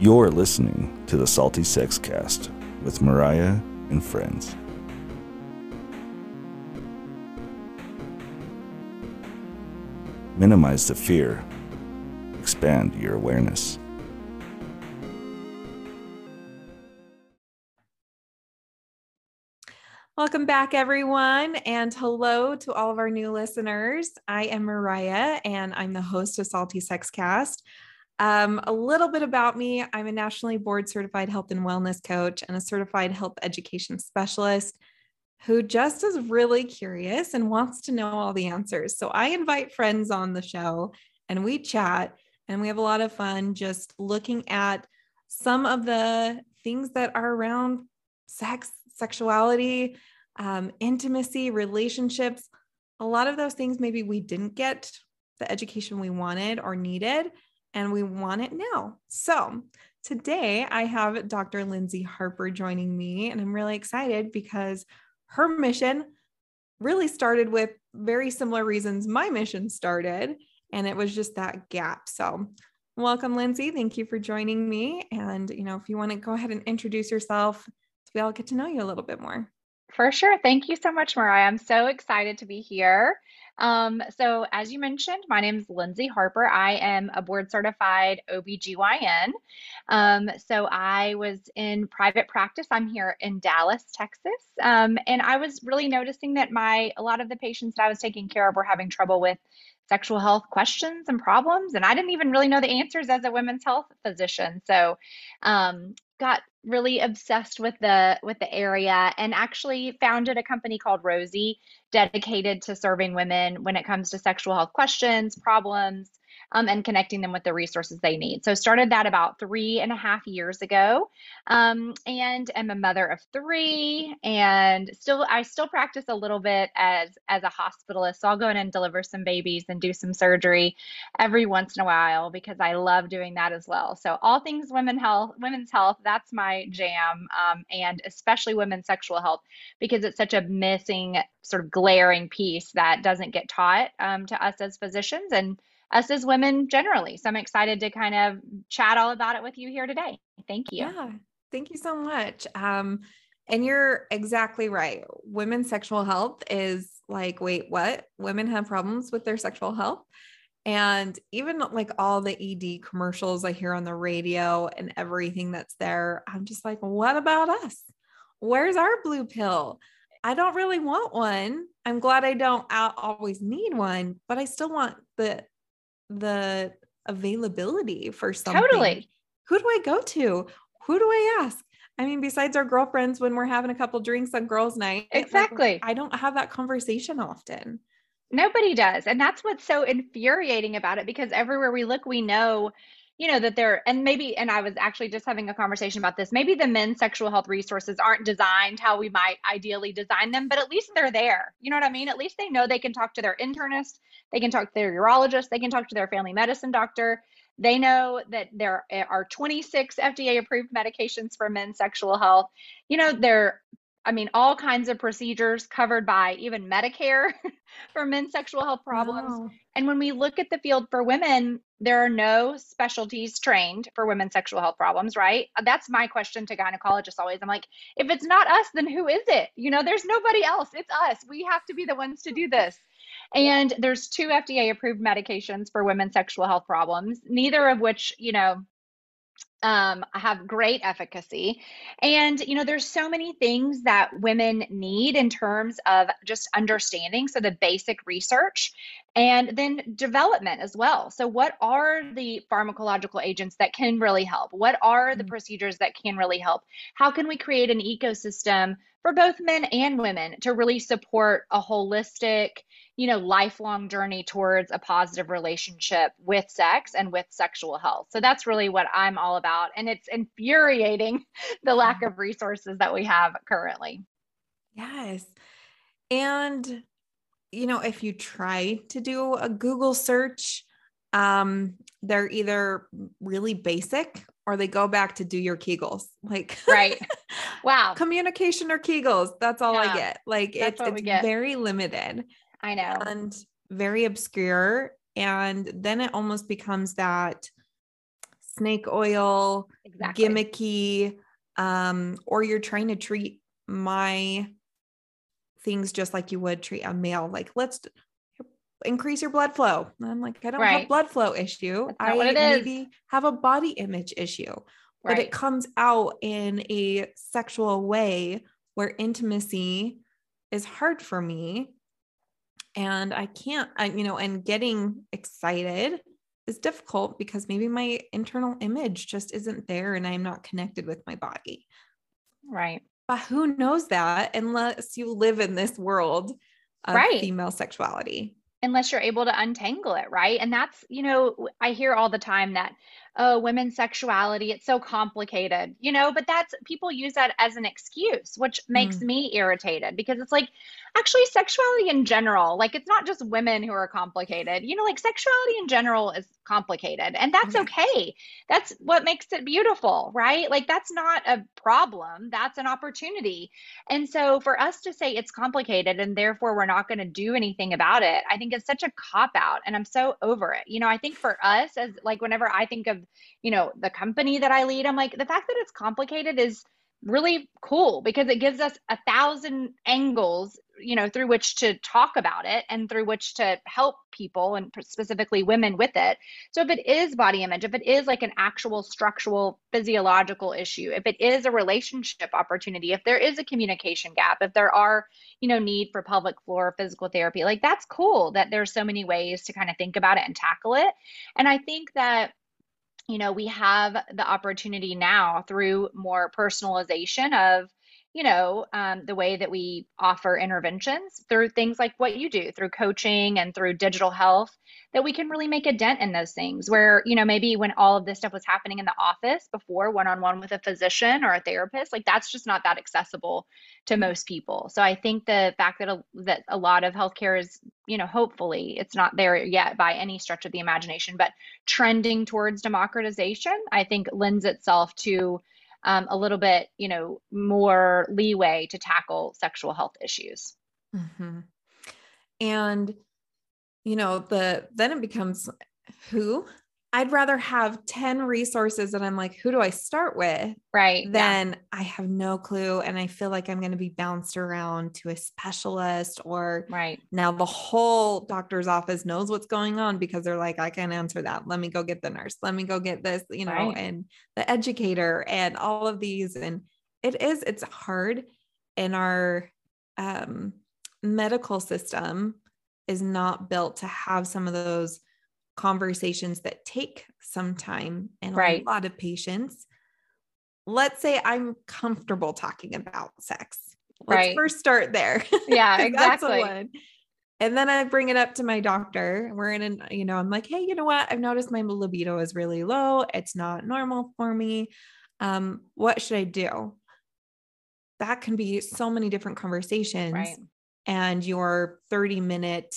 You're listening to the Salty Sex Cast with Mariah and friends. Minimize the fear, expand your awareness. Welcome back, everyone, and hello to all of our new listeners. I am Mariah, and I'm the host of Salty Sex Cast. Um, a little bit about me I'm a nationally board certified health and wellness coach and a certified health education specialist who just is really curious and wants to know all the answers. So I invite friends on the show and we chat, and we have a lot of fun just looking at some of the things that are around sex sexuality, um, intimacy, relationships, a lot of those things maybe we didn't get the education we wanted or needed, and we want it now. So today I have Dr. Lindsay Harper joining me, and I'm really excited because her mission really started with very similar reasons my mission started, and it was just that gap. So welcome lindsay thank you for joining me and you know if you want to go ahead and introduce yourself we all get to know you a little bit more. For sure. Thank you so much, Mariah. I'm so excited to be here. Um, so, as you mentioned, my name is Lindsay Harper. I am a board certified OBGYN. Um, so, I was in private practice. I'm here in Dallas, Texas. Um, and I was really noticing that my a lot of the patients that I was taking care of were having trouble with sexual health questions and problems and i didn't even really know the answers as a women's health physician so um, got really obsessed with the with the area and actually founded a company called Rosy dedicated to serving women when it comes to sexual health questions, problems, um, and connecting them with the resources they need. So started that about three and a half years ago, um, and am a mother of three, and still I still practice a little bit as as a hospitalist. So I'll go in and deliver some babies and do some surgery every once in a while because I love doing that as well. So all things women health, women's health, that's my jam, um, and especially women's sexual health because it's such a missing sort of glaring piece that doesn't get taught um, to us as physicians and us as women generally. So I'm excited to kind of chat all about it with you here today. Thank you. Yeah, thank you so much. Um, and you're exactly right. Women's sexual health is like, wait, what? Women have problems with their sexual health. And even like all the ED commercials I hear on the radio and everything that's there, I'm just like, what about us? Where's our blue pill? I don't really want one. I'm glad I don't always need one, but I still want the the availability for something. Totally. Who do I go to? Who do I ask? I mean, besides our girlfriends when we're having a couple drinks on girls' night. Exactly. Like, I don't have that conversation often. Nobody does. And that's what's so infuriating about it because everywhere we look, we know you know that they're and maybe and i was actually just having a conversation about this maybe the men's sexual health resources aren't designed how we might ideally design them but at least they're there. You know what i mean? At least they know they can talk to their internist they can talk to their urologist they can talk to their family medicine doctor. They know that there are 26 fda approved medications for men's sexual health. You know there I mean, all kinds of procedures covered by even Medicare for men's sexual health problems. Wow. And when we look at the field for women, there are no specialties trained for women's sexual health problems, right? Uh, that's my question to gynecologists always. I'm like, if it's not us, then who is it? You know, there's nobody else. It's us. We have to be the ones to do this. And there's two FDA approved medications for women's sexual health problems, neither of which, you know, um, have great efficacy. And, you know, there's so many things that women need in terms of just understanding. So, the basic research and then development as well. So, what are the pharmacological agents that can really help? What are the mm. procedures that can really help? How can we create an ecosystem for both men and women to really support a holistic, you know, lifelong journey towards a positive relationship with sex and with sexual health. So that's really what I'm all about. And it's infuriating the lack of resources that we have currently. Yes. And, you know, if you try to do a Google search, um, they're either really basic or they go back to do your Kegels. Like, right. Wow. communication or Kegels. That's all yeah, I get. Like, it's, it's very limited. I know. And very obscure. And then it almost becomes that snake oil, exactly. gimmicky, um, or you're trying to treat my things just like you would treat a male. Like, let's increase your blood flow. And I'm like, I don't Right. have blood flow issue. I it is. maybe have a body image issue, but right. it comes out in a sexual way where intimacy is hard for me. And I can't, I, you know, and getting excited is difficult because maybe my internal image just isn't there and I'm not connected with my body. right. But who knows that unless you live in this world of Right. female sexuality? unless you're able to untangle it, right? And that's, you know, I hear all the time that, oh, women's sexuality, it's so complicated, you know, but that's people use that as an excuse, which makes mm. me irritated because it's like, actually, sexuality in general, like it's not just women who are complicated, you know, like sexuality in general is complicated and that's okay. That's what makes it beautiful, right? Like that's not a problem, that's an opportunity. And so for us to say it's complicated and therefore we're not going to do anything about it, I think it's such a cop out and I'm so over it. You know, I think for us as like whenever I think of, you know, the company that I lead, I'm like the fact that it's complicated is really cool because it gives us a thousand angles, you know, through which to talk about it and through which to help people and specifically women with it. So if it is body image, if it is like an actual structural physiological issue, if it is a relationship opportunity, if there is a communication gap, if there are, you know, need for pelvic floor physical therapy, like that's cool that there's so many ways to kind of think about it and tackle it. And I think that you know we have the opportunity now through more personalization of you know um, the way that we offer interventions through things like what you do through coaching and through digital health that we can really make a dent in those things where you know maybe when all of this stuff was happening in the office before one-on-one with a physician or a therapist like that's just not that accessible to most people. So i think the fact that a, that a lot of healthcare is you know hopefully it's not there yet by any stretch of the imagination but trending towards democratization i think lends itself to um, a little bit you know more leeway to tackle sexual health issues Mhm. And you know, the then it becomes who I'd rather have 10 resources and I'm like, who do I start with? right yeah. Then I have no clue. And I feel like I'm going to be bounced around to a specialist or right now the whole doctor's office knows what's going on because they're like, I can't answer that. Let me go get the nurse. Let me go get this, you know, Right. and the educator and all of these. And it is, it's hard. And our um, medical system is not built to have some of those conversations that take some time and Right. a lot of patience. Let's say I'm comfortable talking about sex. Let's Right. first start there. Yeah, exactly. And then I bring it up to my doctor. We're in an, you know, I'm like, hey, you know what? I've noticed my libido is really low. It's not normal for me. Um, what should I do? That can be so many different conversations. right And your 30 minute,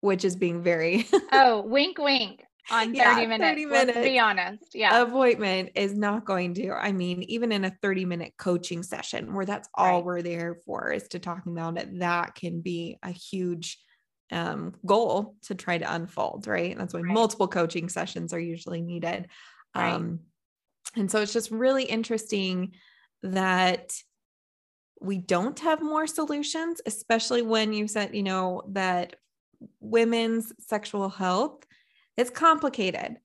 which is being very oh wink wink on 30 Yeah, minutes 30 let's be honest yeah appointment is not going to i mean even in a 30 minute coaching session where that's all Right. we're there for is to talking about it that can be a huge um, goal to try to unfold right that's why Right. multiple coaching sessions are usually needed Right. um, and so it's just really interesting that we don't have more solutions especially when you said you know that women's sexual health, it's complicated.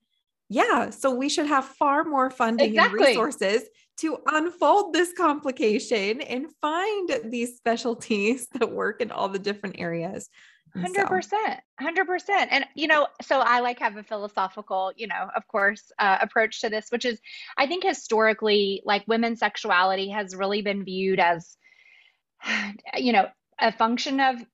Yeah so we should have far more funding Exactly. and resources to unfold this complication and find these specialties that work in all the different areas. Hundred percent, hundred percent, and you know, so I like have a philosophical, you know, of course, uh, approach to this, which is, I think historically, like women's sexuality has really been viewed as, you know, a function of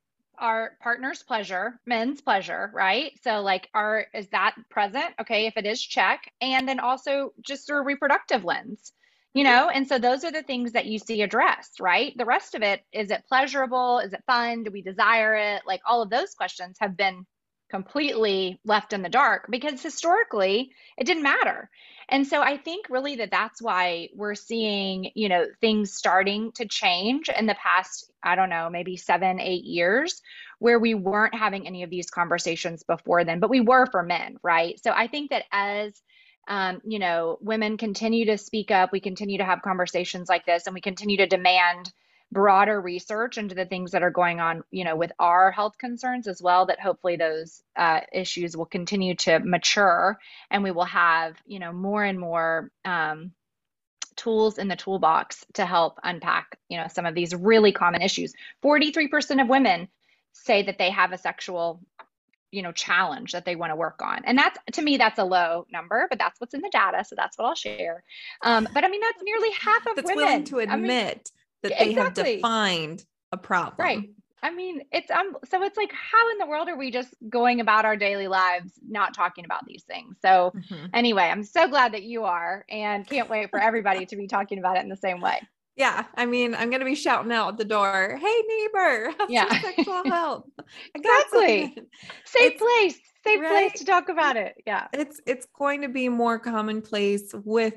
our partner's pleasure, men's pleasure, right? So, like, are is that present? Okay, if it is, check, and then also just through a reproductive lens. You know, and so those are the things that you see addressed, right? The rest of it is it pleasurable? Is it fun? Do we desire it? Like all of those questions have been completely left in the dark because historically it didn't matter. And so I think really that that's why we're seeing, you know, things starting to change in the past, I don't know, maybe seven, eight years, where we weren't having any of these conversations before then, but we were for men, right? So I think that as um, you know, women continue to speak up, we continue to have conversations like this, and we continue to demand broader research into the things that are going on, you know, with our health concerns as well, that hopefully those uh, issues will continue to mature and we will have, you know, more and more um, tools in the toolbox to help unpack, you know, some of these really common issues. 43% of women say that they have a sexual you know challenge that they want to work on. And that's to me that's a low number but that's what's in the data so that's what i'll share. Um, but i mean that's nearly half of that's women. willing to admit I mean, that they exactly. have defined a problem right i mean it's um so it's like how in the world are we just going about our daily lives not talking about these things so mm-hmm. anyway i'm so glad that you are and can't wait for everybody to be talking about it in the same way yeah, I mean, I'm gonna be shouting out the door, "Hey neighbor, yeah, sexual health." exactly, safe it's, place, safe right? place to talk about it. Yeah, it's it's going to be more commonplace with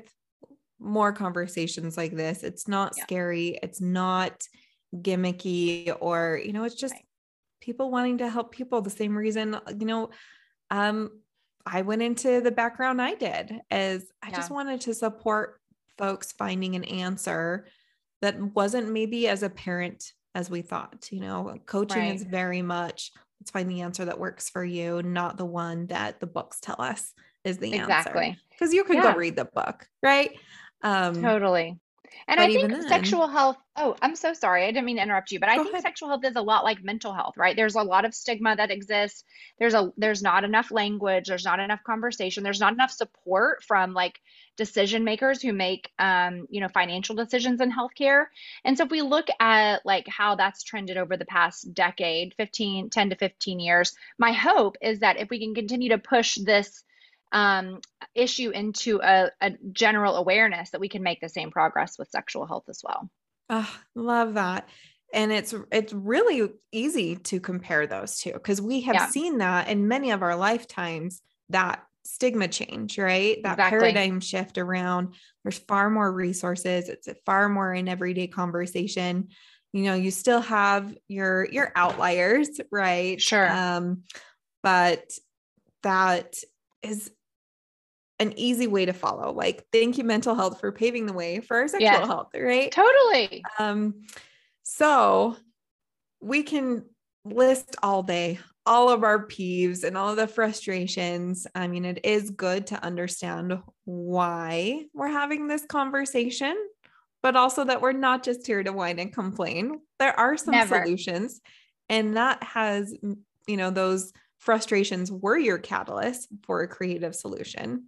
more conversations like this. It's not yeah. scary. It's not gimmicky, or you know, it's just right. people wanting to help people. The same reason, you know, um, I went into the background I did as I yeah. just wanted to support folks finding an answer that wasn't maybe as apparent as we thought. You know, coaching right. is very much let's find the answer that works for you, not the one that the books tell us is the exactly. answer. Because you can yeah. go read the book, right? Um, totally. And I think then, sexual health, oh, I'm so sorry. I didn't mean to interrupt you, but I think ahead. sexual health is a lot like mental health, right? There's a lot of stigma that exists. There's a there's not enough language, there's not enough conversation, there's not enough support from like decision makers who make um, you know, financial decisions in healthcare. And so if we look at like how that's trended over the past decade, 15, 10 to 15 years, my hope is that if we can continue to push this um, issue into a, a general awareness that we can make the same progress with sexual health as well. Oh, love that. And it's it's really easy to compare those two because we have yeah. seen that in many of our lifetimes that stigma change, right? That exactly. paradigm shift around there's far more resources, it's far more in everyday conversation. You know, you still have your your outliers, right? Sure. Um, but that is an easy way to follow. Like, thank you, mental health, for paving the way for our sexual health, right? Totally. Um, so we can list all day all of our peeves and all of the frustrations. I mean, it is good to understand why we're having this conversation, but also that we're not just here to whine and complain. There are some Never. solutions, and that has, you know, those frustrations were your catalyst for a creative solution.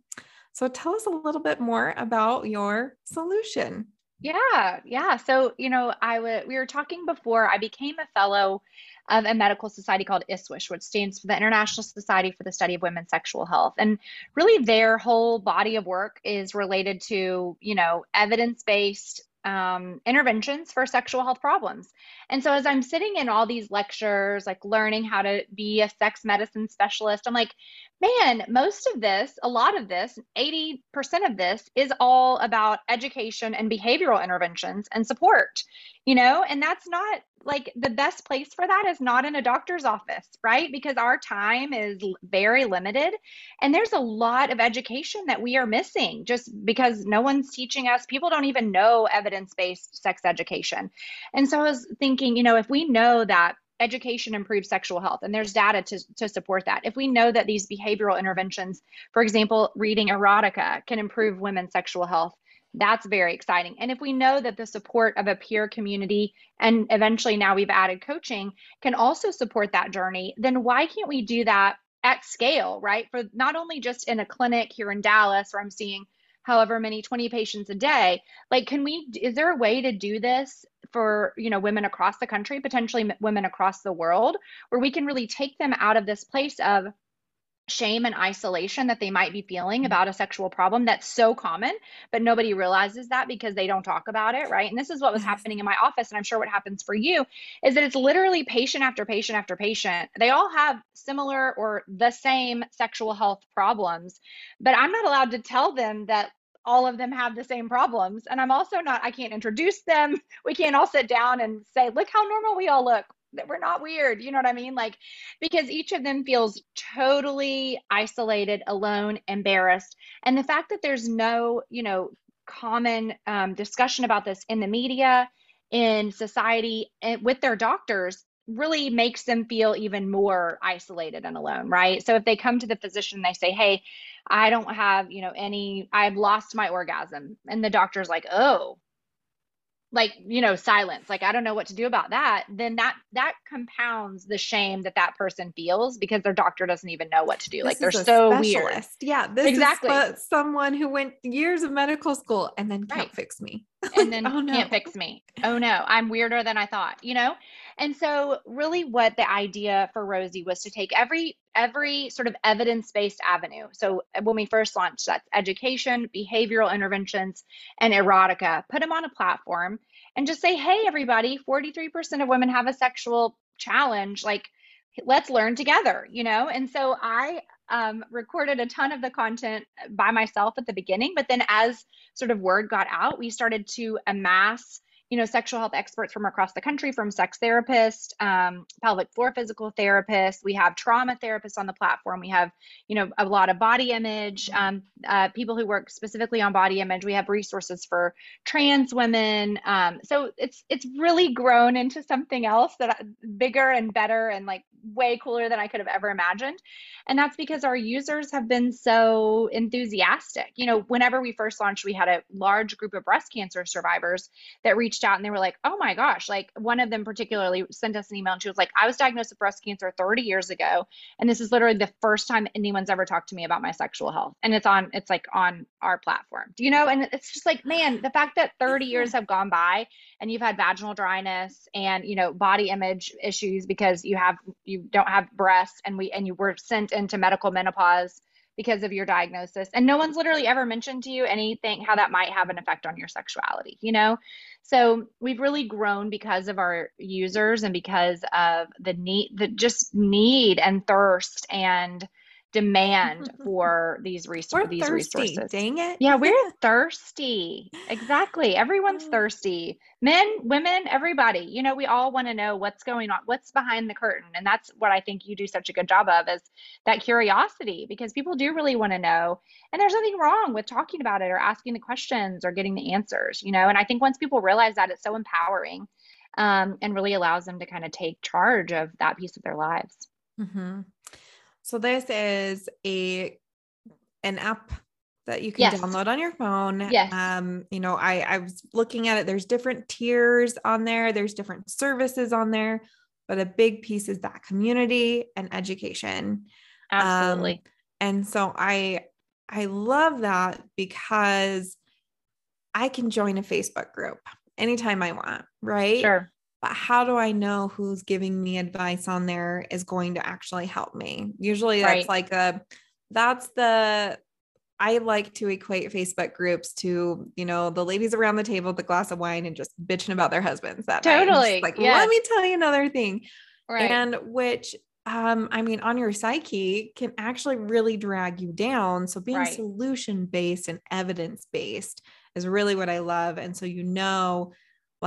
So tell us a little bit more about your solution. Yeah, yeah. So, you know, I would we were talking before I became a fellow of a medical society called ISSWSH, which stands for the International Society for the Study of Women's Sexual Health. And really their whole body of work is related to, you know, evidence-based um, interventions for sexual health problems. And so, as I'm sitting in all these lectures, like learning how to be a sex medicine specialist, I'm like, man, most of this, a lot of this, 80% of this is all about education and behavioral interventions and support, you know, and that's not like the best place for that is not in a doctor's office, right? Because our time is very limited and there's a lot of education that we are missing just because no one's teaching us. People don't even know evidence based sex education. And so I was thinking, you know, if we know that education improves sexual health and there's data to, to support that if we know that these behavioral interventions for example reading erotica can improve women's sexual health that's very exciting. And if we know that the support of a peer community and eventually now we've added coaching can also support that journey then why can't we do that at scale right? For not only just in a clinic here in dallas where i'm seeing however many 20 patients a day like can we is there a way to do this for you know women across the country potentially women across the world where we can really take them out of this place of shame and isolation that they might be feeling mm-hmm. about a sexual problem that's so common but nobody realizes that because they don't talk about it right and this is what was happening in my office and i'm sure what happens for you is that it's literally patient after patient after patient they all have similar or the same sexual health problems but i'm not allowed to tell them that all of them have the same problems. And I'm also not, I can't introduce them. We can't all sit down and say, look how normal we all look. That we're not weird. You know what I mean? Like, because each of them feels totally isolated, alone, embarrassed. And the fact that there's no, you know, common um, discussion about this in the media, in society, and with their doctors really makes them feel even more isolated and alone, right? So if they come to the physician and they say, "Hey, I don't have, you know, any I've lost my orgasm." And the doctor's like, "Oh, like you know silence like i don't know what to do about that then that that compounds the shame that that person feels because their doctor doesn't even know what to do This like they're so specialist. weird Yeah, this Exactly. is someone who went years of medical school and then can't Right. fix me. and then oh, no. can't fix me oh no i'm weirder than i thought you know and so really what the idea for rosy was to take every every sort of evidence-based avenue. So uh, when we first launched that's education behavioral interventions and erotica. Put them on a platform and just say hey everybody 43% of women have a sexual challenge. Like let's learn together you know? And so i um, recorded a ton of the content by myself at the beginning but then as sort of word got out, we started to amass, you know, sexual health experts from across the country, from sex therapists, um, pelvic floor physical therapists. We have trauma therapists on the platform. We have, you know, a lot of body image, um, uh, people who work specifically on body image. We have resources for trans women. Um, so it's it's really grown into something else that bigger and better and like way cooler than I could have ever imagined. And that's because our users have been so enthusiastic. You know, whenever we first launched, we had a large group of breast cancer survivors that reached out and they were like, oh my gosh, like one of them particularly sent us an email and she was like, I was diagnosed with breast cancer 30 years ago. And this is literally the first time anyone's ever talked to me about my sexual health. And it's on, it's like on our platform. Do you know? And it's just like, man, the fact that 30 years have gone by and you've had vaginal dryness and, you know, body image issues because you have, you don't have breasts and we, and you were sent into medical menopause because of your diagnosis. And no one's literally ever mentioned to you anything how that might have an effect on your sexuality you know? So we've really grown because of our users and because of the need the just need and thirst and demand for these, res- We're these thirsty. resources Dang it. yeah, we're thirsty. Exactly. Everyone's thirsty. Men, women, everybody. You know, we all want to know what's going on, what's behind the curtain. And that's what I think you do such a good job of is that curiosity because people do really want to know. And there's nothing wrong with talking about it or asking the questions or getting the answers, you know. And I think once people realize that, it's so empowering um, and really allows them to kind of take charge of that piece of their lives. hmm So this is a an app that you can Yes. download on your phone. Yes. Um, you know, I I was looking at it. There's different tiers on there. There's different services on there, but a big piece is that community and education. Um, Absolutely. and so I I love that because I can join a Facebook group anytime I want, right? sure. But how do I know who's giving me advice on there is going to actually help me? Usually that's Right. like a that's the I like to equate Facebook groups to, you know, the ladies around the table with a glass of wine and just bitching about their husbands that. Totally, Like, yes. let me tell you another thing. Right. And which um, I mean, on your psyche can actually really drag you down. So being Right. solution based and evidence based is really what I love. And so you know,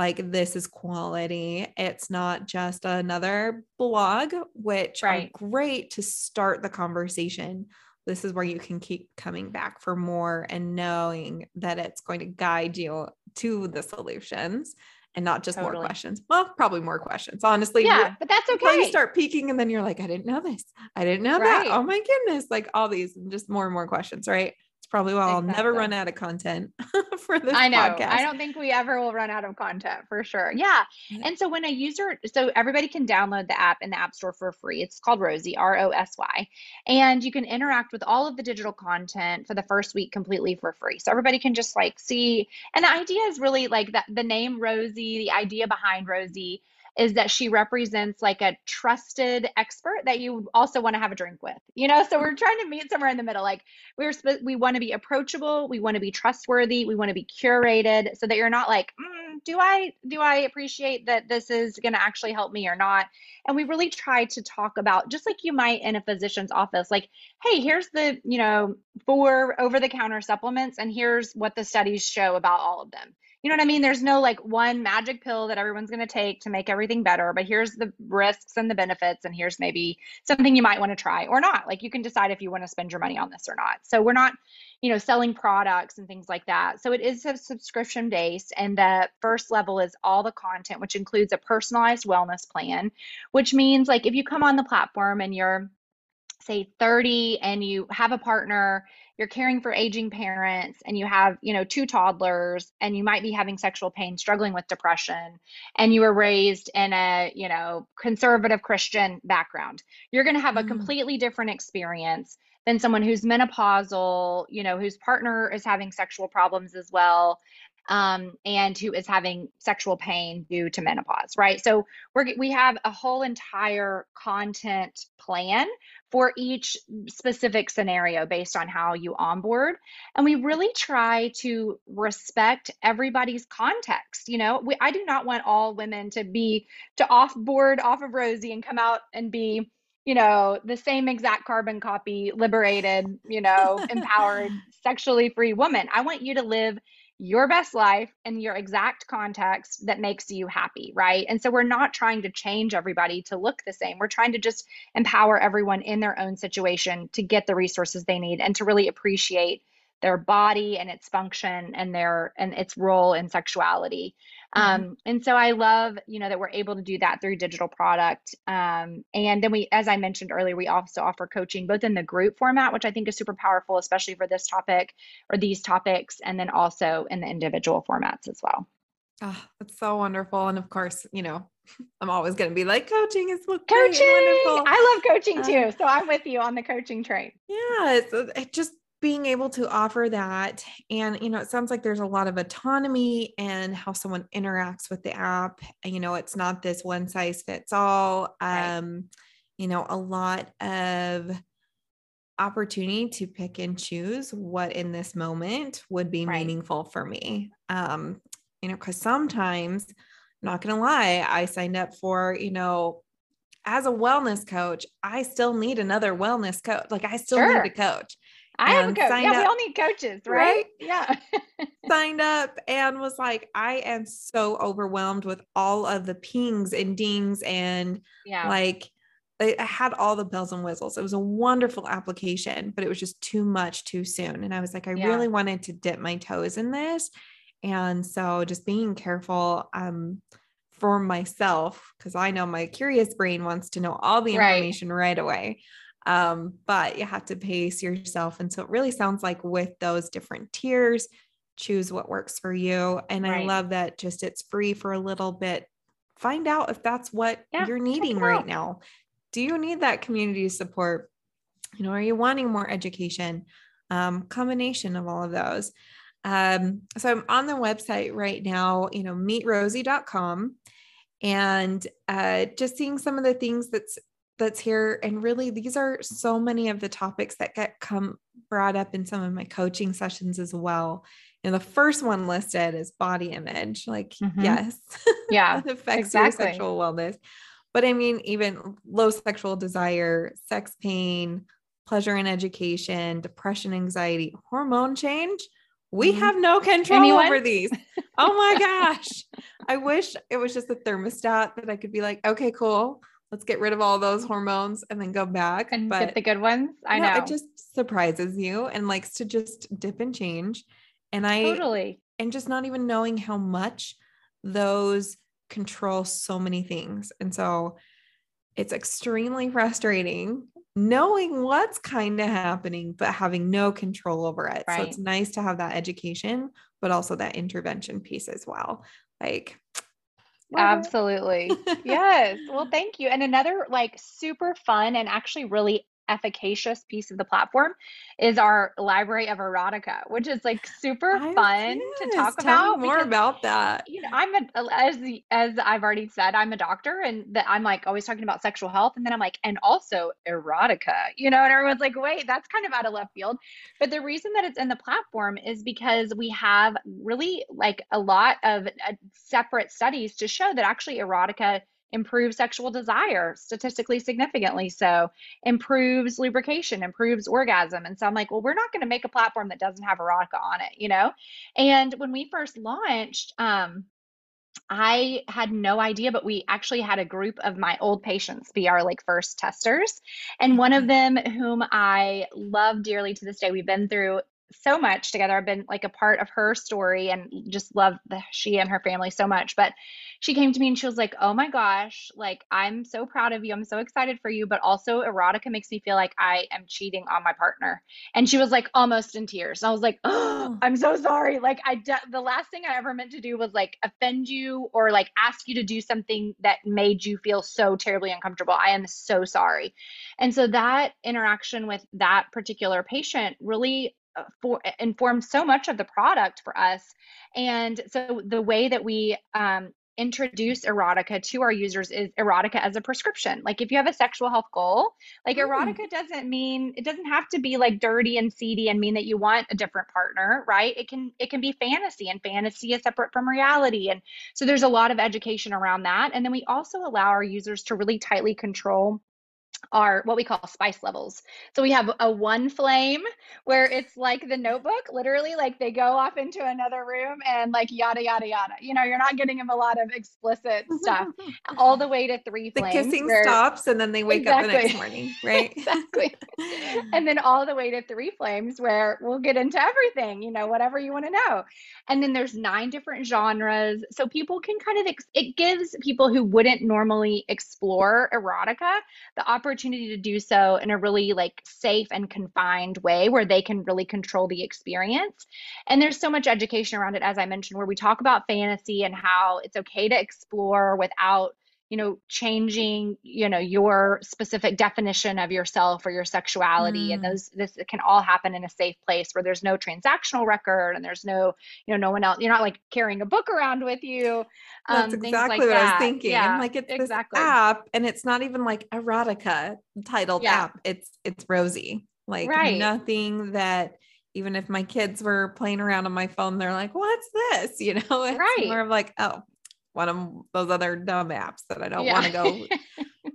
like this is quality. It's not just another blog, which Right. are great to start the conversation. This is where you can keep coming back for more and knowing that it's going to guide you to the solutions and not just more questions. Well, probably more questions. Honestly, yeah, but that's okay. you start peeking and then you're like, I didn't know this. I didn't know Right. that. Oh my goodness. Like all these and just more and more questions, right? Probably why I'll never run out of content for this I know. podcast. I don't think we ever will run out of content for sure. Yeah. Yeah. And so when a user, so everybody can download the app in the App Store for free. It's called Rosy, R O S Y. And you can interact with all of the digital content for the first week completely for free. So everybody can just like see. And the idea is really like that the name Rosy, the idea behind Rosy is that she represents like a trusted expert that you also want to have a drink with. You know, so we're trying to meet somewhere in the middle. Like we're we want to be approachable, we want to be trustworthy, we want to be curated so that you're not like, mm, do I do I appreciate that this is going to actually help me or not? And we really try to talk about just like you might in a physician's office, like, hey, here's the, you know, four over the counter supplements and here's what the studies show about all of them. You know what I mean? There's no like one magic pill that everyone's going to take to make everything better, but here's the risks and the benefits, and here's maybe something you might want to try or not. Like you can decide if you want to spend your money on this or not. So we're not, you know, selling products and things like that. So it is a subscription based, and the first level is all the content, which includes a personalized wellness plan, which means like if you come on the platform and you're say 30 and you have a partner you're caring for aging parents and you have you know two toddlers and you might be having sexual pain struggling with depression and you were raised in a you know conservative christian background you're going to have a mm. completely different experience than someone who's menopausal you know whose partner is having sexual problems as well um, and who is having sexual pain due to menopause, right? So we're, we have a whole entire content plan for each specific scenario based on how you onboard. And we really try to respect everybody's context. You know, we, I do not want all women to be to off board off of Rosy and come out and be you know, the same exact carbon copy, liberated, you know, empowered, sexually free woman. I want you to live your best life in your exact context that makes you happy, right? And so we're not trying to change everybody to look the same. We're trying to just empower everyone in their own situation to get the resources they need and to really appreciate their body and its function and their and its role in sexuality. Um, and so I love, you know, that we're able to do that through digital product. Um, and then we, as I mentioned earlier, we also offer coaching both in the group format, which I think is super powerful, especially for this topic or these topics, and then also in the individual formats as well. Oh, that's so wonderful. And of course, you know, I'm always going to be like, coaching is coaching. wonderful. I love coaching too. Uh, so I'm with you on the coaching train. Yeah. It's, it just being able to offer that and you know it sounds like there's a lot of autonomy and how someone interacts with the app you know it's not this one size fits all right. um you know a lot of opportunity to pick and choose what in this moment would be right. meaningful for me um you know cuz sometimes not going to lie i signed up for you know as a wellness coach i still need another wellness coach like i still sure. need a coach I have a coach. Yeah, up, we all need coaches, right? right? Yeah. signed up and was like, I am so overwhelmed with all of the pings and dings and yeah. like I had all the bells and whistles. It was a wonderful application, but it was just too much too soon. And I was like, I yeah. really wanted to dip my toes in this. And so just being careful um, for myself, because I know my curious brain wants to know all the information right, right away. Um, but you have to pace yourself. And so it really sounds like with those different tiers, choose what works for you. And right. I love that just it's free for a little bit. Find out if that's what yeah, you're needing right now. Do you need that community support? You know, are you wanting more education? Um, combination of all of those. Um, so I'm on the website right now, you know, meetrosy.com and uh, just seeing some of the things that's that's here and really these are so many of the topics that get come brought up in some of my coaching sessions as well and the first one listed is body image like mm-hmm. yes yeah affects exactly. your sexual wellness but i mean even low sexual desire sex pain pleasure in education depression anxiety hormone change we mm-hmm. have no control Anyone? over these. Oh my gosh. I wish it was just a thermostat that I could be like, okay, cool let's get rid of all those hormones and then go back and but get the good ones. I know it just surprises you and likes to just dip and change. And I totally and just not even knowing how much those control so many things. And so it's extremely frustrating knowing what's kind of happening, but having no control over it. Right. So it's nice to have that education, but also that intervention piece as well. Like Absolutely. yes. Well, thank you. And another like super fun and actually really efficacious piece of the platform is our library of erotica, which is like super I, fun to talk Tell about. more because, about that. You know, I'm a, as as I've already said, I'm a doctor, and that I'm like always talking about sexual health, and then I'm like, and also erotica, you know, and everyone's like, wait, that's kind of out of left field. But the reason that it's in the platform is because we have really like a lot of uh, separate studies to show that actually erotica improves sexual desire statistically significantly so improves lubrication improves orgasm and so i'm like well we're not going to make a platform that doesn't have erotica on it you know and when we first launched um I had no idea, but we actually had a group of my old patients be our like first testers. And one of them, whom I love dearly to this day, we've been through so much together. I've been like a part of her story and just love the, she and her family so much. But she came to me and she was like, "Oh my gosh, like I'm so proud of you. I'm so excited for you, but also erotica makes me feel like I am cheating on my partner." And she was like almost in tears. And I was like, oh, "Oh, I'm so sorry. Like I de- the last thing I ever meant to do was like offend you or like ask you to do something that made you feel so terribly uncomfortable. I am so sorry." And so that interaction with that particular patient really for informed so much of the product for us. And so the way that we um, introduce erotica to our users is erotica as a prescription. Like if you have a sexual health goal like mm. erotica doesn't mean it doesn't have to be like dirty and seedy and mean that you want a different partner right? It can it can be fantasy and fantasy is separate from reality. And so there's a lot of education around that. And then we also allow our users to really tightly control are what we call spice levels. So we have a one flame where it's like the notebook, literally, like they go off into another room and like yada, yada, yada. You know, you're not getting them a lot of explicit stuff, all the way to three the flames. The kissing where, stops and then they wake exactly. up the next morning, right? exactly. and then all the way to three flames where we'll get into everything, you know, whatever you want to know. And then there's nine different genres. So people can kind of, ex- it gives people who wouldn't normally explore erotica the opportunity opportunity to do so in a really like safe and confined way where they can really control the experience. And there's so much education around it, as I mentioned, where we talk about fantasy and how it's okay to explore without you know changing you know your specific definition of yourself or your sexuality mm. and those this can all happen in a safe place where there's no transactional record and there's no you know no one else you're not like carrying a book around with you um, that's exactly like what that. i was thinking yeah, I'm like it's exactly. this app and it's not even like erotica titled yeah. app it's it's rosy like right. nothing that even if my kids were playing around on my phone, they're like, what's this? You know, it's right. more of like, oh, one of those other dumb apps that I don't yeah. want to go.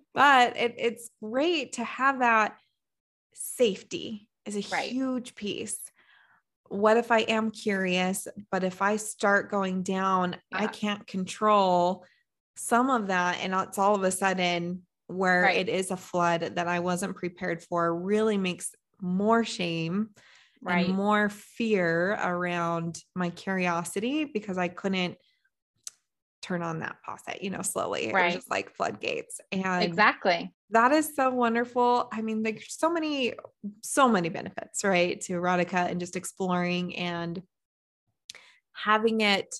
but it, it's great to have that safety is a right. huge piece. What if I am curious, but if I start going down, yeah. I can't control some of that. And it's all of a sudden where right. it is a flood that I wasn't prepared for, really makes more shame right. and more fear around my curiosity because I couldn't turn on that faucet, you know, slowly. Right. Just like floodgates. And exactly. That is so wonderful. I mean, like so many, so many benefits, right? To erotica and just exploring and having it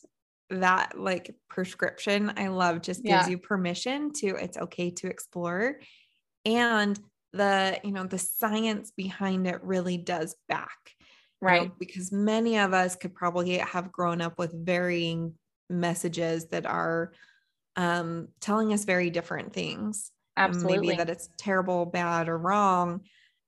that like prescription I love just gives yeah. you permission to it's okay to explore and the you know the science behind it really does back right know, because many of us could probably have grown up with varying messages that are um, telling us very different things. Absolutely. Maybe that it's terrible, bad, or wrong.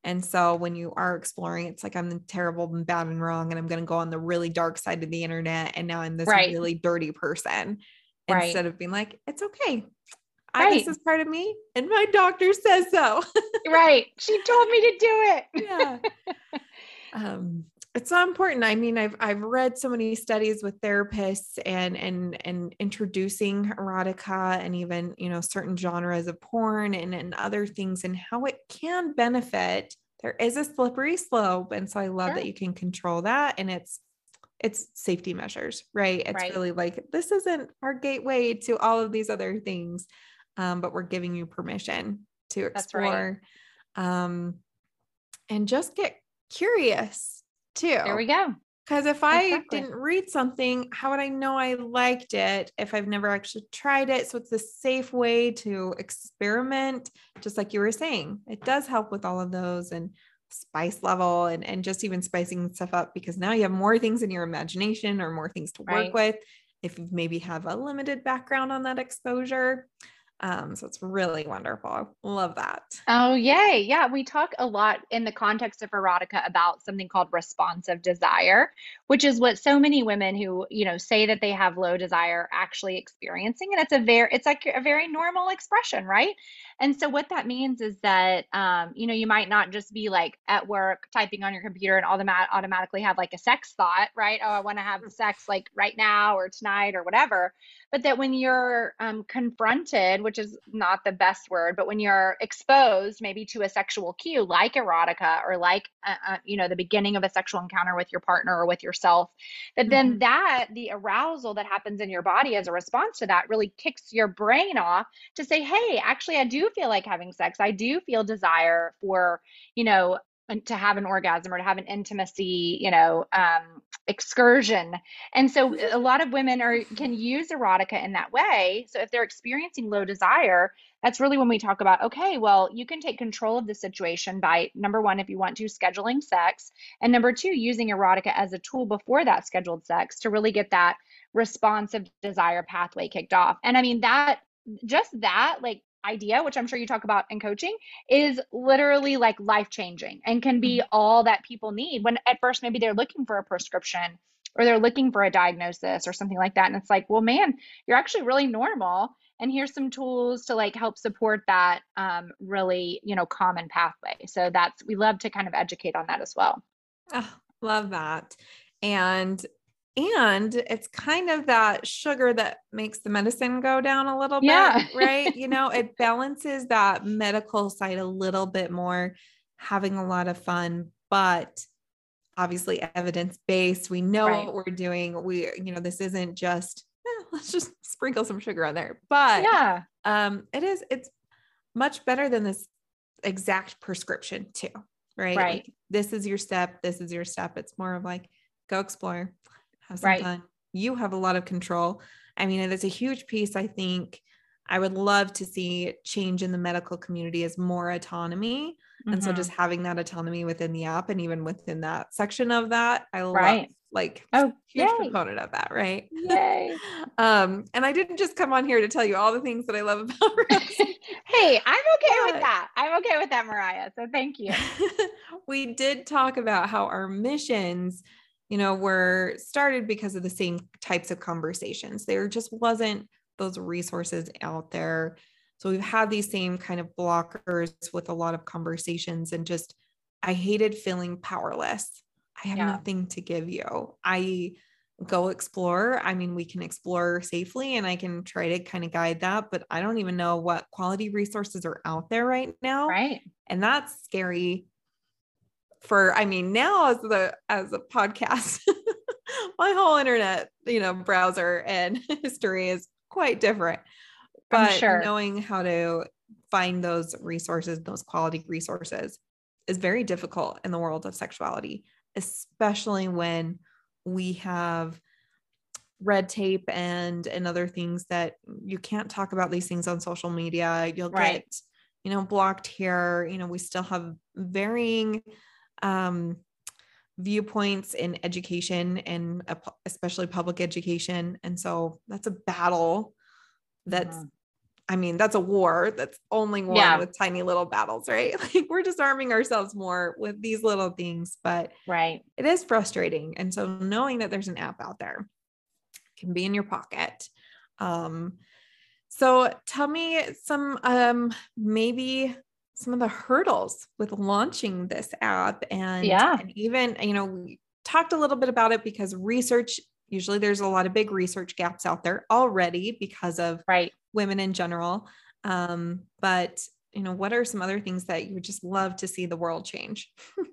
And so when you are exploring, it's like I'm terrible and bad and wrong, and I'm going to go on the really dark side of the internet. And now I'm this right. really dirty person right. instead of being like, it's okay. Right. I, this is part of me, and my doctor says so. right. She told me to do it. yeah. Um, it's so important. I mean, I've I've read so many studies with therapists and and and introducing erotica and even you know certain genres of porn and and other things and how it can benefit. There is a slippery slope, and so I love sure. that you can control that, and it's it's safety measures, right? It's right. really like this isn't our gateway to all of these other things, um, but we're giving you permission to explore, right. um, and just get curious too. There we go. Because if I didn't read something, how would I know I liked it if I've never actually tried it? So it's a safe way to experiment, just like you were saying. It does help with all of those and spice level and, and just even spicing stuff up because now you have more things in your imagination or more things to work right. with. If you maybe have a limited background on that exposure. Um, so it's really wonderful. Love that. Oh, yay. Yeah. We talk a lot in the context of erotica about something called responsive desire, which is what so many women who, you know, say that they have low desire actually experiencing. And it's a very, it's like a very normal expression, right? And so what that means is that, um, you know, you might not just be like at work typing on your computer and automat- automatically have like a sex thought, right? Oh, I want to have sex like right now or tonight or whatever. But that when you're um, confronted, which is not the best word, but when you're exposed maybe to a sexual cue like erotica or like, uh, uh, you know, the beginning of a sexual encounter with your partner or with yourself, that then mm-hmm. that, the arousal that happens in your body as a response to that really kicks your brain off to say, hey, actually, I do feel like having sex. I do feel desire for, you know, to have an orgasm or to have an intimacy, you know, um, excursion. And so a lot of women are can use erotica in that way. So if they're experiencing low desire, that's really when we talk about okay, well, you can take control of the situation by number one, if you want to, scheduling sex, and number two, using erotica as a tool before that scheduled sex to really get that responsive desire pathway kicked off. And I mean that just that like idea, which I'm sure you talk about in coaching, is literally like life changing and can be mm-hmm. all that people need when at first maybe they're looking for a prescription or they're looking for a diagnosis or something like that. And it's like, well, man, you're actually really normal. And here's some tools to like help support that um, really, you know, common pathway. So that's, we love to kind of educate on that as well. Oh, love that. And and it's kind of that sugar that makes the medicine go down a little yeah. bit, right? you know, it balances that medical side a little bit more, having a lot of fun, but obviously evidence based. We know right. what we're doing. We, you know, this isn't just eh, let's just sprinkle some sugar on there, but yeah, um, it is. It's much better than this exact prescription too, right? Right. Like, this is your step. This is your step. It's more of like go explore have some right. fun. You have a lot of control. I mean, it's a huge piece. I think I would love to see change in the medical community as more autonomy. Mm-hmm. And so just mm-hmm. having that autonomy within the app and even within that section of that, I right. love like oh huge yay. component of that, right? Yay. um, and I didn't just come on here to tell you all the things that I love about hey, I'm okay but, with that. I'm okay with that, Mariah. So thank you. we did talk about how our missions you know, were started because of the same types of conversations. There just wasn't those resources out there. So we've had these same kind of blockers with a lot of conversations and just I hated feeling powerless. I have yeah. nothing to give you. I go explore. I mean, we can explore safely and I can try to kind of guide that, but I don't even know what quality resources are out there right now. Right. And that's scary for i mean now as the as a podcast my whole internet you know browser and history is quite different but sure. knowing how to find those resources those quality resources is very difficult in the world of sexuality especially when we have red tape and and other things that you can't talk about these things on social media you'll right. get you know blocked here you know we still have varying um, viewpoints in education and especially public education. And so that's a battle that's, mm-hmm. I mean, that's a war that's only won yeah. with tiny little battles, right? Like we're disarming ourselves more with these little things, but right. It is frustrating. And so knowing that there's an app out there can be in your pocket. Um, so tell me some um maybe some of the hurdles with launching this app and, yeah. and even you know we talked a little bit about it because research usually there's a lot of big research gaps out there already because of right women in general um, but you know what are some other things that you would just love to see the world change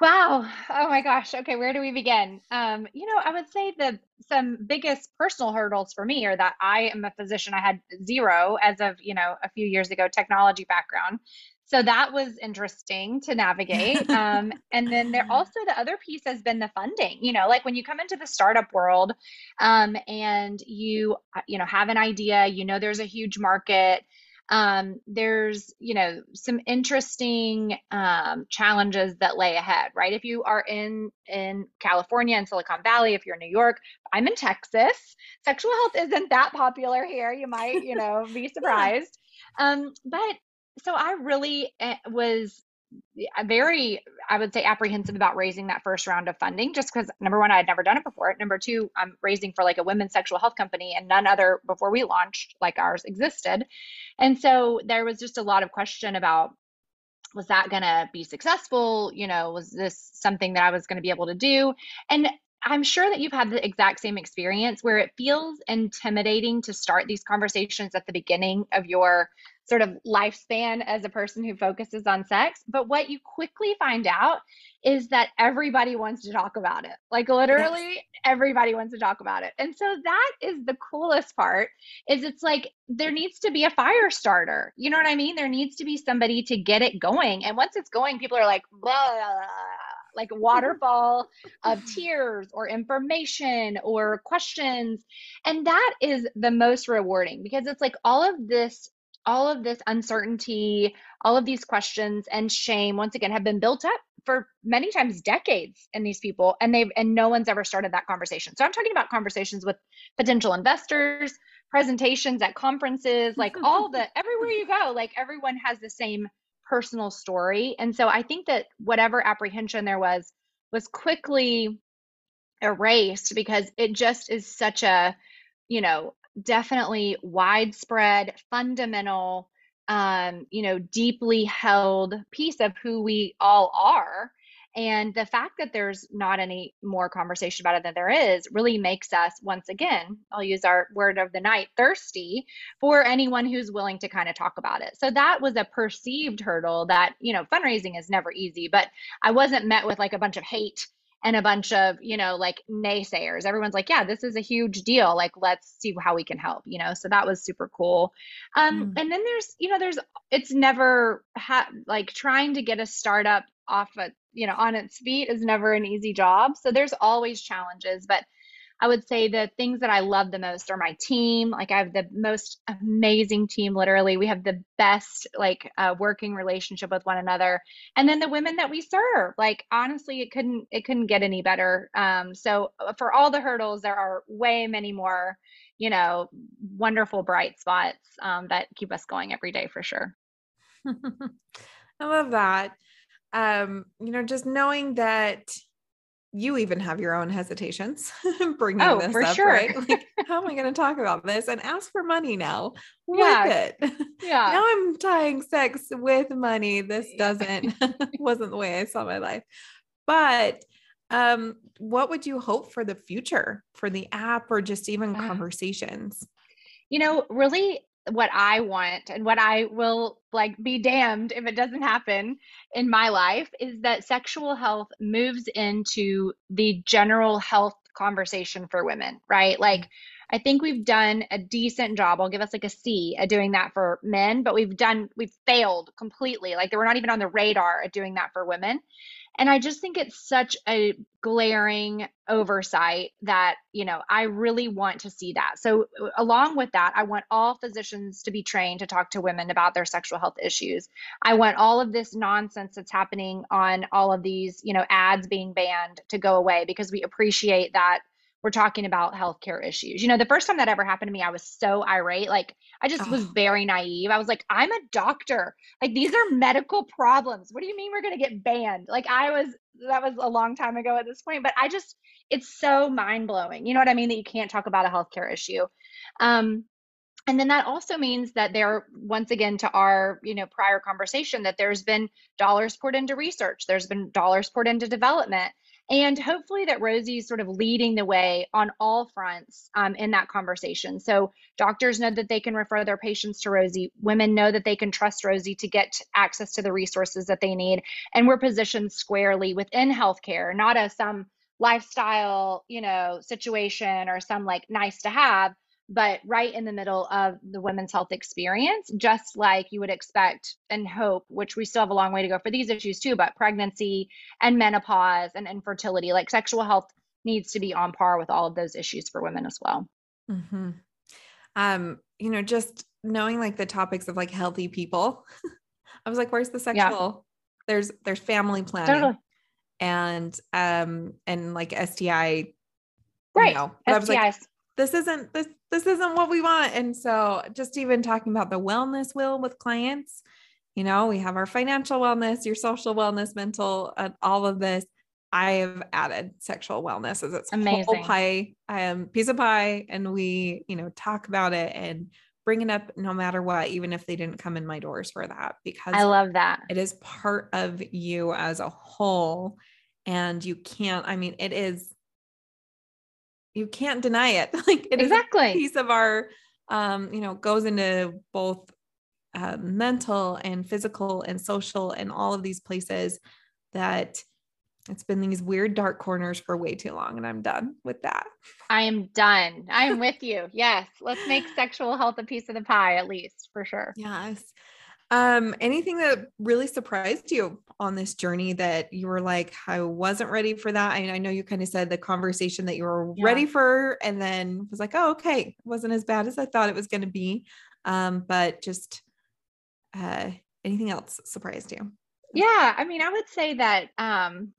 Wow. Oh my gosh. Okay, where do we begin? Um, you know, I would say the some biggest personal hurdles for me are that I am a physician. I had zero as of, you know, a few years ago technology background. So that was interesting to navigate. Um, and then there also the other piece has been the funding. You know, like when you come into the startup world um, and you, uh, you know, have an idea, you know, there's a huge market um, there's you know some interesting um, challenges that lay ahead right if you are in in california and silicon valley if you're in new york i'm in texas sexual health isn't that popular here you might you know be surprised um, but so i really eh, was very, I would say, apprehensive about raising that first round of funding just because number one, I had never done it before. Number two, I'm raising for like a women's sexual health company and none other before we launched like ours existed. And so there was just a lot of question about was that going to be successful? You know, was this something that I was going to be able to do? And I'm sure that you've had the exact same experience where it feels intimidating to start these conversations at the beginning of your sort of lifespan as a person who focuses on sex. But what you quickly find out is that everybody wants to talk about it. Like literally yes. everybody wants to talk about it. And so that is the coolest part is it's like there needs to be a fire starter. You know what I mean? There needs to be somebody to get it going. And once it's going, people are like, blah, blah, blah like waterfall of tears or information or questions. And that is the most rewarding because it's like all of this all of this uncertainty, all of these questions and shame once again have been built up for many times decades in these people and they've and no one's ever started that conversation. So I'm talking about conversations with potential investors, presentations at conferences, like all the everywhere you go, like everyone has the same personal story. And so I think that whatever apprehension there was was quickly erased because it just is such a, you know, definitely widespread, fundamental, um, you know, deeply held piece of who we all are. And the fact that there's not any more conversation about it than there is really makes us, once again, I'll use our word of the night, thirsty for anyone who's willing to kind of talk about it. So that was a perceived hurdle that, you know, fundraising is never easy, but I wasn't met with like a bunch of hate and a bunch of you know like naysayers. Everyone's like yeah this is a huge deal. Like let's see how we can help you know? So that was super cool. Um mm. and then there's you know there's it's never ha- like trying to get a startup off a you know on its feet is never an easy job. So there's always challenges but I would say the things that I love the most are my team. Like I have the most amazing team. Literally, we have the best like uh, working relationship with one another, and then the women that we serve. Like honestly, it couldn't it couldn't get any better. Um, so uh, for all the hurdles, there are way many more. You know, wonderful bright spots um, that keep us going every day for sure. I love that. Um, you know, just knowing that you even have your own hesitations bringing oh, this up, sure. right? Like, how am I going to talk about this and ask for money now yeah. with it? Yeah. now I'm tying sex with money. This doesn't wasn't the way I saw my life. But um, what would you hope for the future for the app or just even uh, conversations? You know, really what I want and what I will like be damned if it doesn't happen in my life is that sexual health moves into the general health conversation for women, right? Mm-hmm. Like I think we've done a decent job. I'll give us like a C at doing that for men, but we've done we've failed completely. Like we're not even on the radar at doing that for women. And I just think it's such a glaring oversight that, you know, I really want to see that. So, uh, along with that, I want all physicians to be trained to talk to women about their sexual health issues. I want all of this nonsense that's happening on all of these, you know, ads being banned to go away because we appreciate that we're talking about healthcare issues. You know, the first time that ever happened to me, I was so irate. Like, I just oh. was very naive. I was like, I'm a doctor. Like, these are medical problems. What do you mean we're going to get banned? Like, I was, that was a long time ago at this point, but I just, it's so mind blowing. You know what I mean? That you can't talk about a healthcare issue. Um, and then that also means that there once again to our you know prior conversation that there's been dollars poured into research there's been dollars poured into development and hopefully that Rosy's sort of leading the way on all fronts um, in that conversation. So doctors know that they can refer their patients to Rosy. Women know that they can trust Rosy to get access to the resources that they need. And we're positioned squarely within healthcare, not as some lifestyle, you know, situation or some like nice to have, but right in the middle of the women's health experience, just like you would expect and hope, which we still have a long way to go for these issues too, but pregnancy and menopause and infertility, like sexual health needs to be on par with all of those issues for women as well. Mm-hmm. um, you know, just knowing like the topics of like healthy people. I was like, where's the sexual? Yeah. There's there's family planning. Totally. And um and like STI right. You know, I was like, this isn't this this isn't what we want. And so just even talking about the wellness wheel with clients, you know, we have our financial wellness, your social wellness, mental, uh, all of this. I have added sexual wellness as its Amazing. whole pie, um, piece of pie, and we, you know, talk about it and bring it up no matter what, even if they didn't come in my doors for that, because I love that it is part of you as a whole, and you can't. I mean, it is. You can't deny it. Like it exactly. is a piece of our, um, you know, goes into both uh, mental and physical and social and all of these places that it's been these weird dark corners for way too long, and I'm done with that. I am done. I am with you. Yes. Let's make sexual health a piece of the pie, at least for sure. Yes. Um, anything that really surprised you on this journey that you were like, I wasn't ready for that? I, I know you kind of said the conversation that you were yeah. ready for, and then was like, oh, okay, it wasn't as bad as I thought it was going to be. Um, but just uh, anything else surprised you? Yeah, I mean, I would say that um,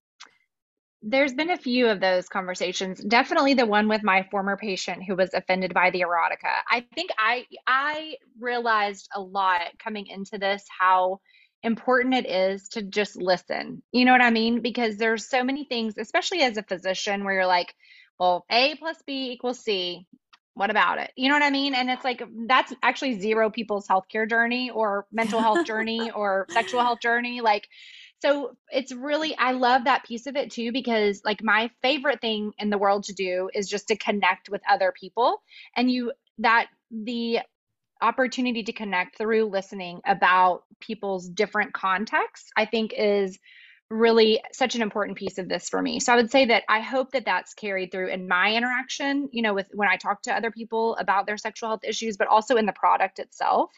there's been a few of those conversations. Definitely the one with my former patient who was offended by the erotica. I think I I realized a lot coming into this how important it is to just listen. You know what I mean? Because there's so many things, especially as a physician, where you're like, well, A plus B equals C. What about it? You know what I mean? And it's like that's actually zero people's healthcare journey or mental health journey or sexual health journey. Like so it's really i love that piece of it too because like my favorite thing in the world to do is just to connect with other people and you that the opportunity to connect through listening about people's different contexts i think is really such an important piece of this for me. So i would say that i hope that that's carried through in my interaction you know with when i talk to other people about their sexual health issues but also in the product itself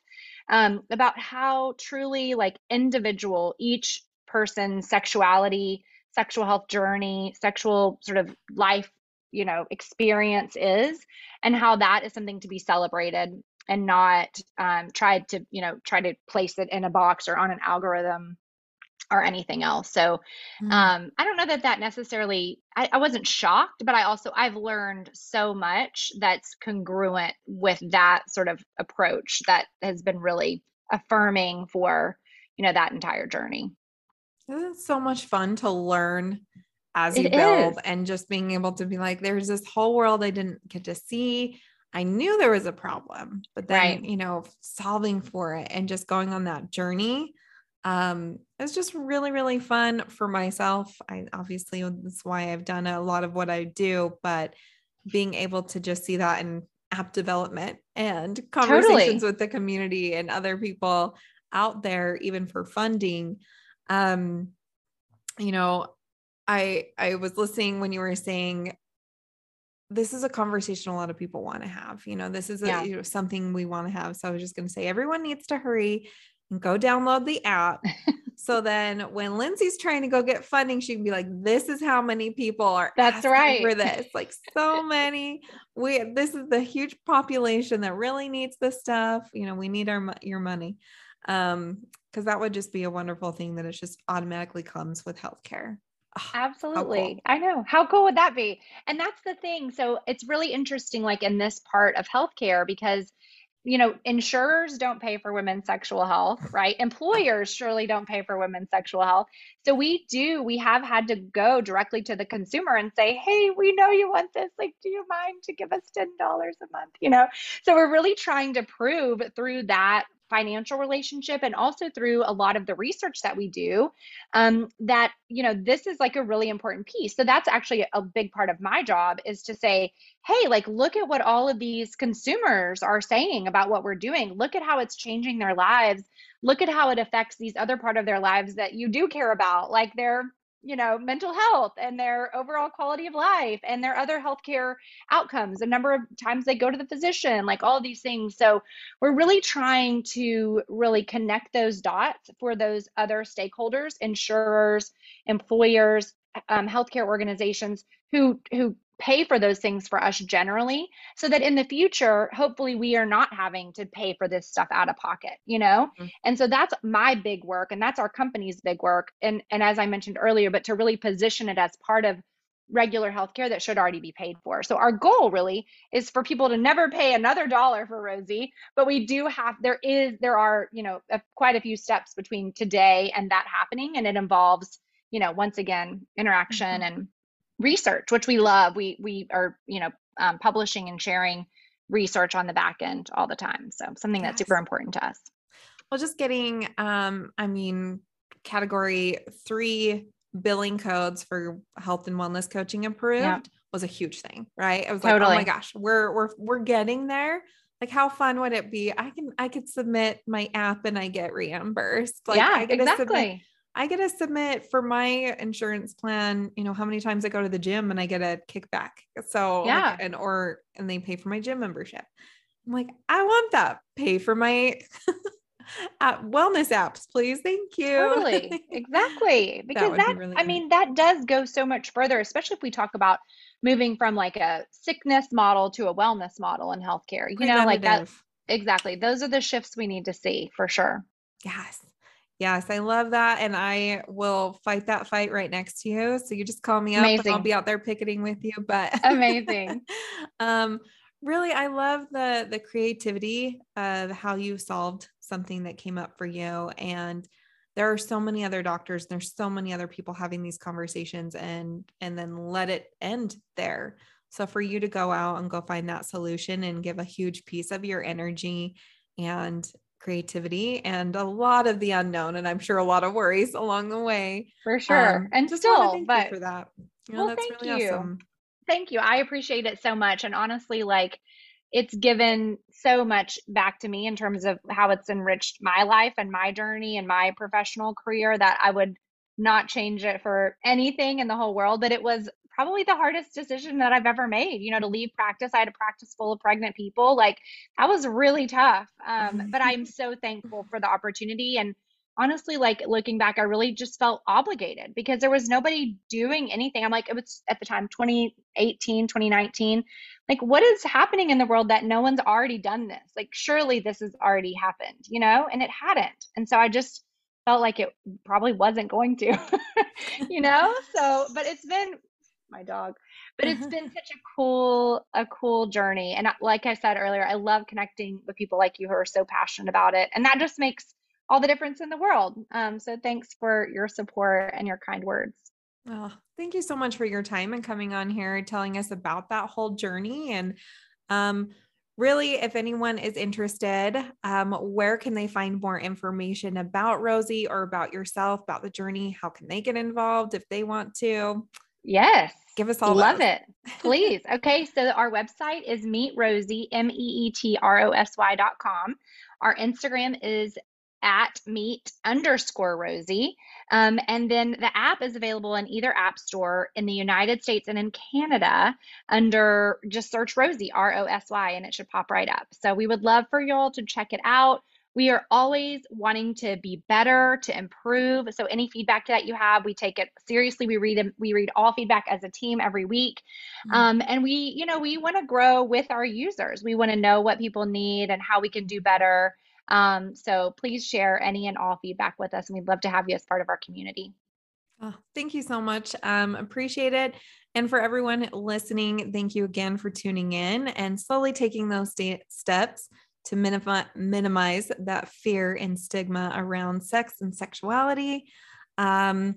um, about how truly like individual each person's sexuality, sexual health journey, sexual sort of life, you know, experience is, and how that is something to be celebrated and not um, tried to, you know, try to place it in a box or on an algorithm or anything else. So mm. um, I don't know that that necessarily, I, I, wasn't shocked, but I also, I've learned so much that's congruent with that sort of approach that has been really affirming for, you know, that entire journey. It's so much fun to learn as you it build is. and just being able to be like, there's this whole world I didn't get to see. I knew there was a problem, but then, right. you know, solving for it and just going on that journey. Um, it's just really, really fun for myself. I obviously that's why I've done a lot of what I do, but being able to just see that in app development and conversations totally. with the community and other people out there, even for funding, um you know i i was listening when you were saying this is a conversation a lot of people want to have you know this is a, yeah. you know, something we want to have. So i was just going to say everyone needs to hurry and go download the app. So then when lyndsey's trying to go get funding she can be like this is how many people are that's right for this. Like so many. We this is the huge population that really needs this stuff. You know we need our your money. Um because that would just be a wonderful thing that it just automatically comes with healthcare. Oh, Absolutely. Cool. I know. How cool would that be? And that's the thing. So it's really interesting, like in this part of healthcare, because you know, insurers don't pay for women's sexual health, right? Employers surely don't pay for women's sexual health. So we do, we have had to go directly to the consumer and say, hey, we know you want this. Like, do you mind to give us $10 a month? You know, so we're really trying to prove through that financial relationship and also through a lot of the research that we do um, that you know this is like a really important piece. So that's actually a big part of my job is to say hey like look at what all of these consumers are saying about what we're doing. Look at how it's changing their lives. Look at how it affects these other part of their lives that you do care about. Like their you know, mental health and their overall quality of life and their other healthcare outcomes, the number of times they go to the physician, like all these things. So we're really trying to really connect those dots for those other stakeholders, insurers, employers, um, healthcare organizations who who pay for those things for us generally so that in the future hopefully we are not having to pay for this stuff out of pocket you know mm-hmm. and so that's my big work and that's our company's big work and and as i mentioned earlier but to really position it as part of regular healthcare that should already be paid for so our goal really is for people to never pay another dollar for rosy but we do have there is there are you know a, quite a few steps between today and that happening and it involves you know once again interaction mm-hmm. and research, which we love. We we are you know um, publishing and sharing research on the back end all the time. So something yes. that's super important to us. Well, just getting, um, I mean, category three billing codes for health and wellness coaching approved yeah. was a huge thing, right? I was totally. like, oh my gosh, we're we're we're getting there. Like, how fun would it be? I can I could submit my app and I get reimbursed. Like, yeah, I get exactly. I get to submit for my insurance plan, you know, how many times I go to the gym and I get a kickback. So, yeah. Like, and or, and they pay for my gym membership. I'm like, I want that. Pay for my wellness apps, please. Thank you. Totally. Exactly. Because that, that be really I mean, that does go so much further, especially if we talk about moving from like a sickness model to a wellness model in healthcare. You know, like that. Exactly. Those are the shifts we need to see for sure. Yes. Yes, I love that. And I will fight that fight right next to you. So you just call me up Amazing. and I'll be out there picketing with you. But amazing. um, really, I love the the creativity of how you solved something that came up for you. And there are so many other doctors, there's so many other people having these conversations and and then let it end there. So for you to go out and go find that solution and give a huge piece of your energy and creativity and a lot of the unknown and i'm sure a lot of worries along the way. For sure. Um, and still but for that. You know, well thank really you. awesome. thank you. I appreciate it so much and honestly like it's given so much back to me in terms of how it's enriched my life and my journey and my professional career that i would not change it for anything in the whole world but it was probably the hardest decision that I've ever made. You know, to leave practice, I had a practice full of pregnant people. Like that was really tough. Um, but I'm so thankful for the opportunity. And honestly, like looking back, I really just felt obligated because there was nobody doing anything. I'm like, it was at the time 2018, 2019. Like, what is happening in the world that no one's already done this? Like, surely this has already happened, you know? And it hadn't. And so I just, felt like it probably wasn't going to you know so but it's been my dog. But it's been such a cool, a cool journey. And like I said earlier, I love connecting with people like you who are so passionate about it. And that just makes all the difference in the world. Um, so thanks for your support and your kind words. Oh, thank you so much for your time and coming on here telling us about that whole journey. And um, really, if anyone is interested, um, where can they find more information about Rosy or about yourself, about the journey? How can they get involved if they want to? Yes. Give us all love those. it. Please. okay. So our website is meet Rosy, M E E T R O S Y dot com. Our Instagram is at meet underscore Rosy. Um, and then the app is available in either app store in the United States and in Canada under just search Rosy, R O S Y, and it should pop right up. So we would love for y'all to check it out. We are always wanting to be better, to improve. So any feedback that you have, we take it seriously. We read we read all feedback as a team every week, mm-hmm. um, and we you know we want to grow with our users. We want to know what people need and how we can do better. Um, so please share any and all feedback with us, and we'd love to have you as part of our community. Oh, thank you so much. Um, appreciate it. And for everyone listening, thank you again for tuning in and slowly taking those st- steps to minimi- minimize that fear and stigma around sex and sexuality. Um,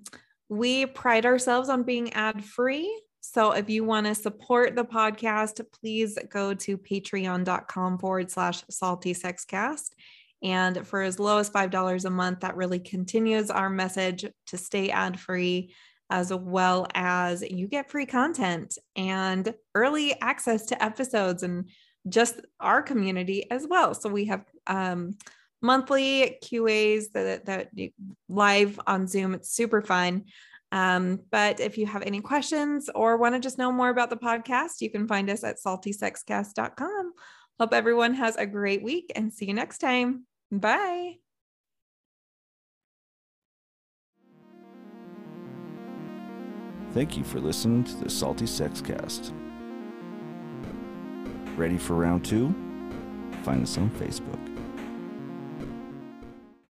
we pride ourselves on being ad free. So if you want to support the podcast, please go to patreon.com forward slash salty sexcast. And for as low as $5 a month, that really continues our message to stay ad free, as well as you get free content and early access to episodes and just our community as well. So we have um, monthly QAs that, that live on Zoom. It's super fun. Um, but if you have any questions or want to just know more about the podcast, you can find us at saltysexcast.com. Hope everyone has a great week and see you next time. Bye. Thank you for listening to the Salty Sex Cast. Ready for round two? Find us on Facebook.